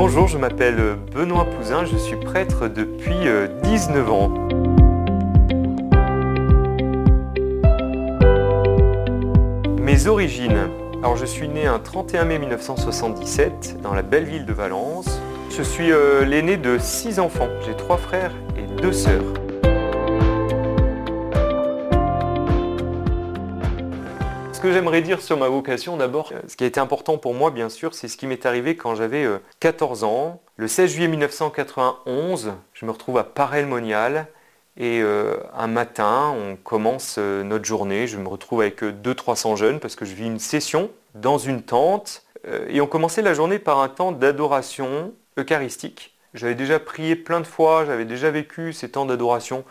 Bonjour, je m'appelle Benoît Pouzin, je suis prêtre depuis 19 ans. Mes origines. Alors je suis né un 31 mai 1977 dans la belle ville de Valence. Je suis euh, l'aîné de six enfants. J'ai trois frères et deux sœurs. Ce que j'aimerais dire sur ma vocation d'abord, ce qui a été important pour moi bien sûr, c'est ce qui m'est arrivé quand j'avais 14 euh, ans. Le 16 juillet 1991, je me retrouve à Paray-le-Monial et euh, un matin, on commence euh, notre journée. Je me retrouve avec 200-300 jeunes parce que je vis une session dans une tente. Et on commençait la journée par un temps d'adoration eucharistique. J'avais déjà prié plein de fois, j'avais déjà vécu ces temps d'adoration.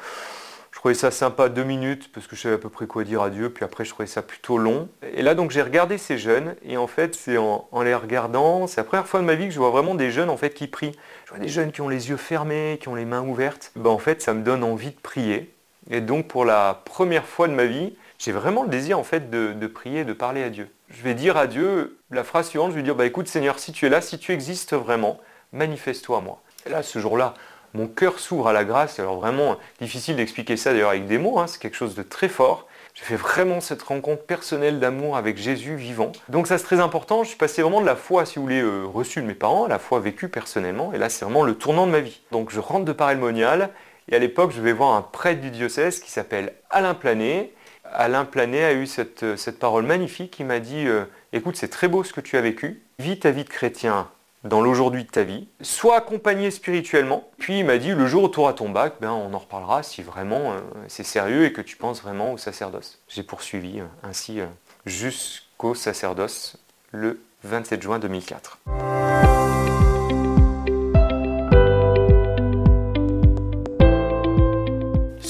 Je trouvais ça sympa deux minutes parce que je savais à peu près quoi dire à Dieu, puis après je trouvais ça plutôt long. Et là donc j'ai regardé ces jeunes et en fait c'est en, les regardant, c'est la première fois de ma vie que je vois vraiment des jeunes en fait qui prient. Je vois des jeunes qui ont les yeux fermés, qui ont les mains ouvertes. Ben, en fait ça me donne envie de prier. Et donc pour la première fois de ma vie, j'ai vraiment le désir en fait de, de, prier, de parler à Dieu. Je vais dire à Dieu la phrase suivante, je vais dire bah écoute Seigneur, si tu es là, si tu existes vraiment, manifeste-toi à moi. Et là ce jour-là, mon cœur s'ouvre à la grâce. Alors vraiment difficile d'expliquer ça d'ailleurs avec des mots, hein. c'est quelque chose de très fort. J'ai fait vraiment cette rencontre personnelle d'amour avec Jésus vivant. Donc ça c'est très important, je suis passé vraiment de la foi, si vous voulez, euh, reçue de mes parents, à la foi vécue personnellement, et là c'est vraiment le tournant de ma vie. Donc je rentre de Paray-le-Monial, et à l'époque je vais voir un prêtre du diocèse qui s'appelle Alain Planet. Alain Planet a eu cette, parole magnifique, qui m'a dit, euh, écoute c'est très beau ce que tu as vécu, vis ta vie de chrétien dans l'aujourd'hui de ta vie, soit accompagné spirituellement. Puis il m'a dit, le jour où tu auras ton bac, ben, on en reparlera si vraiment euh, c'est sérieux et que tu penses vraiment au sacerdoce. J'ai poursuivi euh, ainsi euh, jusqu'au sacerdoce le 27 juin 2004.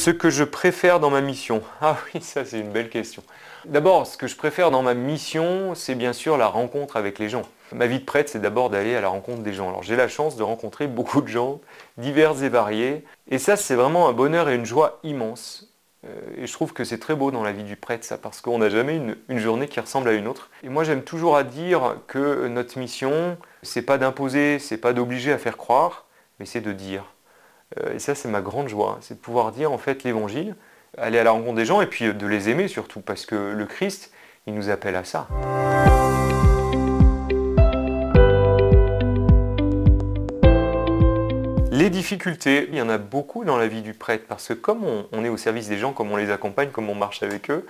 Ce que je préfère dans ma mission. Ah oui, ça c'est une belle question. D'abord, ce que je préfère dans ma mission, c'est bien sûr la rencontre avec les gens. Ma vie de prêtre, c'est d'abord d'aller à la rencontre des gens. Alors j'ai la chance de rencontrer beaucoup de gens, divers et variés. Et ça, c'est vraiment un bonheur et une joie immense. Euh, et je trouve que c'est très beau dans la vie du prêtre, ça, parce qu'on n'a jamais une, une, journée qui ressemble à une autre. Et moi, j'aime toujours à dire que notre mission, c'est pas d'imposer, c'est pas d'obliger à faire croire, mais c'est de dire. Euh, et ça, c'est ma grande joie, c'est de pouvoir dire en fait l'évangile, aller à la rencontre des gens et puis de les aimer surtout, parce que le Christ, il nous appelle à ça. Les difficultés, il y en a beaucoup dans la vie du prêtre, parce que comme on, est au service des gens, comme on les accompagne, comme on marche avec eux,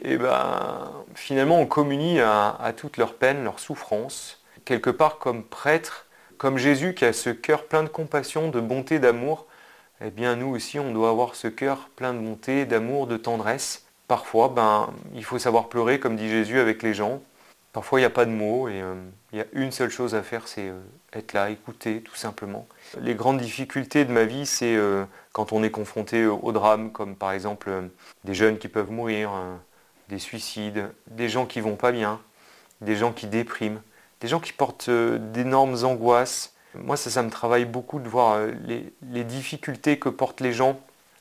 et eh ben, finalement on communie à toutes leurs peines, leurs souffrances. Quelque part comme prêtre, comme Jésus qui a ce cœur plein de compassion, de bonté, d'amour, eh bien nous aussi on doit avoir ce cœur plein de bonté, d'amour, de tendresse. Parfois, ben, il faut savoir pleurer, comme dit Jésus, avec les gens. Parfois, il n'y a pas de mots et euh, il y a une seule chose à faire, c'est euh, être là, écouter, tout simplement. Les grandes difficultés de ma vie, c'est euh, quand on est confronté au drame, comme par exemple des jeunes qui peuvent mourir, des suicides, des gens qui vont pas bien, des gens qui dépriment, des gens qui portent d'énormes angoisses. Moi, ça, ça me travaille beaucoup de voir les, difficultés que portent les gens.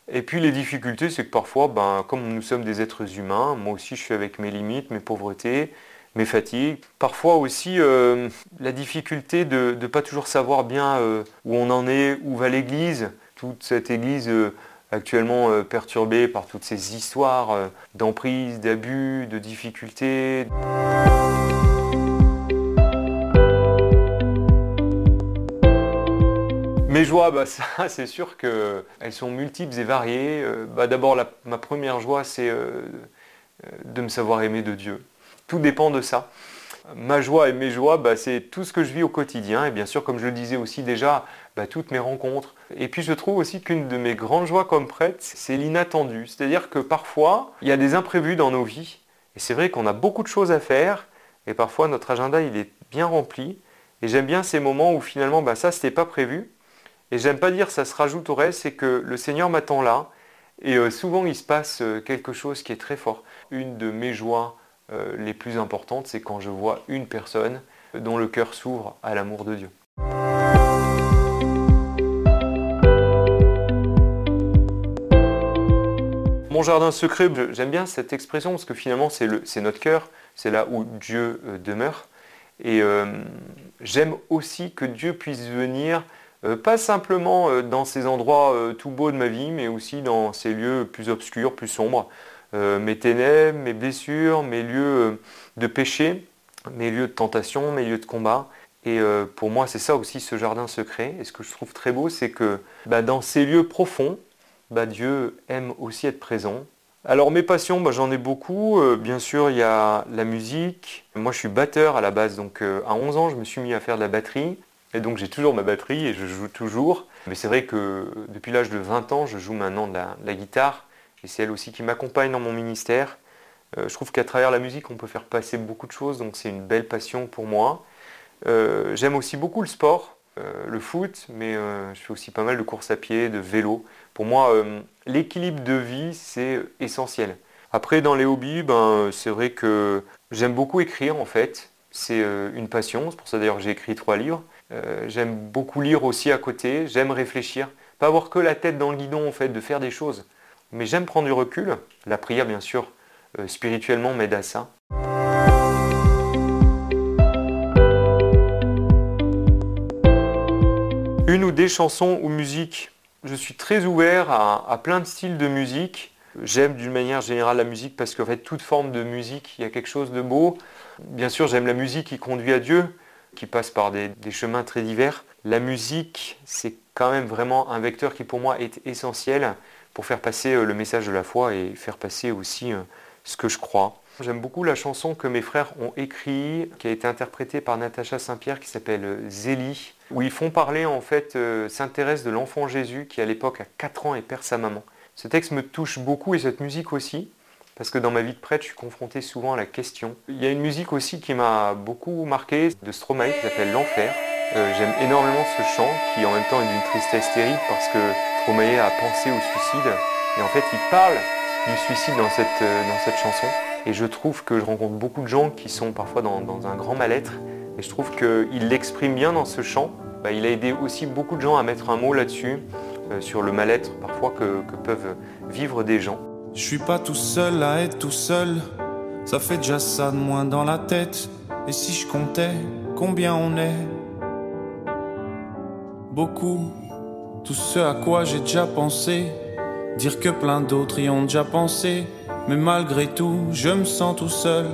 Et puis les difficultés, c'est que parfois, ben, comme nous sommes des êtres humains, moi aussi je suis avec mes limites, mes pauvretés, mes fatigues. Parfois aussi euh, la difficulté de ne pas toujours savoir bien euh, où on en est, où va l'Église. Toute cette Église euh, actuellement perturbée par toutes ces histoires d'emprise, d'abus, de difficultés. Mes joies, bah, ça, c'est sûr qu'elles sont multiples et variées. Bah, d'abord, ma première joie, c'est de me savoir aimer de Dieu tout dépend de ça. Ma joie et mes joies, bah, c'est tout ce que je vis au quotidien. Et bien sûr, comme je le disais aussi déjà, bah, toutes mes rencontres. Et puis je trouve aussi qu'une de mes grandes joies comme prêtre, c'est l'inattendu. C'est-à-dire que parfois, il y a des imprévus dans nos vies. Et c'est vrai qu'on a beaucoup de choses à faire. Et parfois, notre agenda, il est bien rempli. Et j'aime bien ces moments où finalement, bah, ça, c'était pas prévu. Et j'aime pas dire ça se rajoute au reste, c'est que le Seigneur m'attend là. Et euh, souvent, il se passe euh, quelque chose qui est très fort. Une de mes joies, euh, les plus importantes, c'est quand je vois une personne dont le cœur s'ouvre à l'amour de Dieu. Mon jardin secret, j'aime bien cette expression parce que finalement c'est notre cœur, c'est là où Dieu demeure. Et j'aime aussi que Dieu puisse venir, pas simplement dans ces endroits tout beaux de ma vie, mais aussi dans ces lieux plus obscurs, plus sombres. mes ténèbres, mes blessures, mes lieux de péché, mes lieux de tentation, mes lieux de combat. Et euh, pour moi, c'est ça aussi ce jardin secret. Et ce que je trouve très beau, c'est que bah, dans ces lieux profonds, bah, Dieu aime aussi être présent. Alors mes passions, bah, j'en ai beaucoup. Euh, bien sûr, il y a la musique. Moi, je suis batteur à la base. Donc euh, à 11 ans, je me suis mis à faire de la batterie. Et donc j'ai toujours ma batterie et je joue toujours. Mais c'est vrai que depuis l'âge de 20 ans, je joue maintenant de la guitare. Et c'est elle aussi qui m'accompagne dans mon ministère. Euh, je trouve qu'à travers la musique, on peut faire passer beaucoup de choses, donc c'est une belle passion pour moi. Euh, j'aime aussi beaucoup le sport, euh, le foot, mais je fais aussi pas mal de courses à pied, de vélo. Pour moi, l'équilibre de vie, c'est essentiel. Après, dans les hobbies, ben, c'est vrai que j'aime beaucoup écrire en fait. C'est une passion, c'est pour ça d'ailleurs que j'ai écrit trois livres. J'aime beaucoup lire aussi à côté, j'aime réfléchir. Pas avoir que la tête dans le guidon fait, de faire des choses. Mais j'aime prendre du recul. La prière, bien sûr, euh, spirituellement m'aide à ça. Une ou des chansons ou musique. Je suis très ouvert à, plein de styles de musique. J'aime d'une manière générale la musique parce qu'en fait, toute forme de musique, il y a quelque chose de beau. Bien sûr, j'aime la musique qui conduit à Dieu, qui passe par des, chemins très divers. La musique, c'est quand même vraiment un vecteur qui pour moi est essentiel pour faire passer euh, le message de la foi et faire passer aussi euh, ce que je crois. J'aime beaucoup la chanson que mes frères ont écrite, qui a été interprétée par Natacha Saint-Pierre, qui s'appelle euh, Zélie, où ils font parler, en fait, euh, s'intéressent de l'enfant Jésus, qui à l'époque a 4 ans et perd sa maman. Ce texte me touche beaucoup et cette musique aussi, parce que dans ma vie de prêtre, je suis confronté souvent à la question. Il y a une musique aussi qui m'a beaucoup marqué, de Stromae, qui s'appelle L'Enfer. Euh, j'aime énormément ce chant, qui en même temps est d'une tristesse terrible, parce que Stromae a pensé au suicide, et en fait, il parle du suicide dans cette, euh, dans cette chanson. Et je trouve que je rencontre beaucoup de gens qui sont parfois dans, un grand mal-être. Et je trouve qu'il l'exprime bien dans ce chant. Bah, il a aidé aussi beaucoup de gens à mettre un mot là-dessus, euh, sur le mal-être parfois que, peuvent vivre des gens. Je suis pas tout seul à être tout seul. Ça fait déjà ça de moins dans la tête. Et si je comptais combien on est? Beaucoup. Tout ce à quoi j'ai déjà pensé. Dire que plein d'autres y ont déjà pensé, mais malgré tout, je me sens tout seul.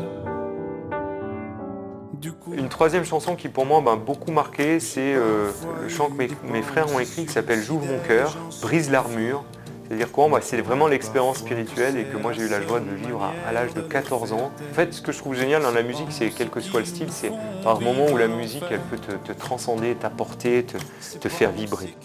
Une troisième chanson qui pour moi m'a beaucoup marqué, c'est euh, le chant que mes, frères ont écrit qui s'appelle J'ouvre mon cœur, brise l'armure. C'est-à-dire quoi bah, C'est vraiment l'expérience spirituelle et que moi j'ai eu la joie de vivre à, l'âge de 14 ans. En fait, ce que je trouve génial dans la musique, c'est quel que soit le style, c'est par moment où la musique, elle peut te, transcender, t'apporter, te faire vibrer.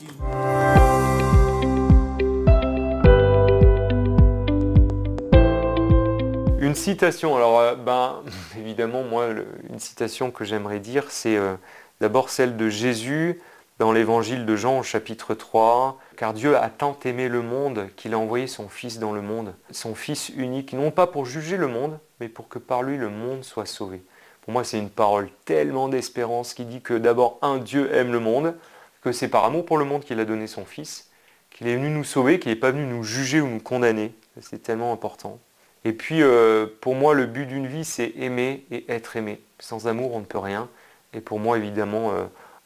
Une citation, alors euh, ben, évidemment moi une citation que j'aimerais dire c'est euh, d'abord celle de Jésus dans l'évangile de Jean au chapitre 3, car Dieu a tant aimé le monde qu'il a envoyé son Fils dans le monde, son Fils unique, non pas pour juger le monde, mais pour que par lui le monde soit sauvé. Pour moi c'est une parole tellement d'espérance qui dit que d'abord un Dieu aime le monde, que c'est par amour pour le monde qu'il a donné son Fils, qu'il est venu nous sauver, qu'il n'est pas venu nous juger ou nous condamner. C'est tellement important. Et puis, euh, pour moi, le but d'une vie, c'est aimer et être aimé. Sans amour, on ne peut rien. Et pour moi, évidemment, euh,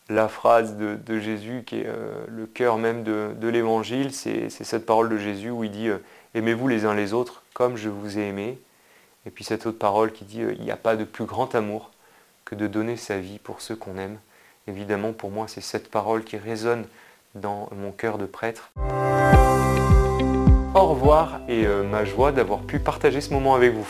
la phrase de, Jésus, qui est euh, le cœur même de, l'Évangile, c'est cette parole de Jésus où il dit Aimez-vous les uns les autres comme je vous ai aimé. Et puis cette autre parole qui dit Il n'y a pas de plus grand amour que de donner sa vie pour ceux qu'on aime. Évidemment, pour moi, c'est cette parole qui résonne dans mon cœur de prêtre au revoir et euh, ma joie d'avoir pu partager ce moment avec vous.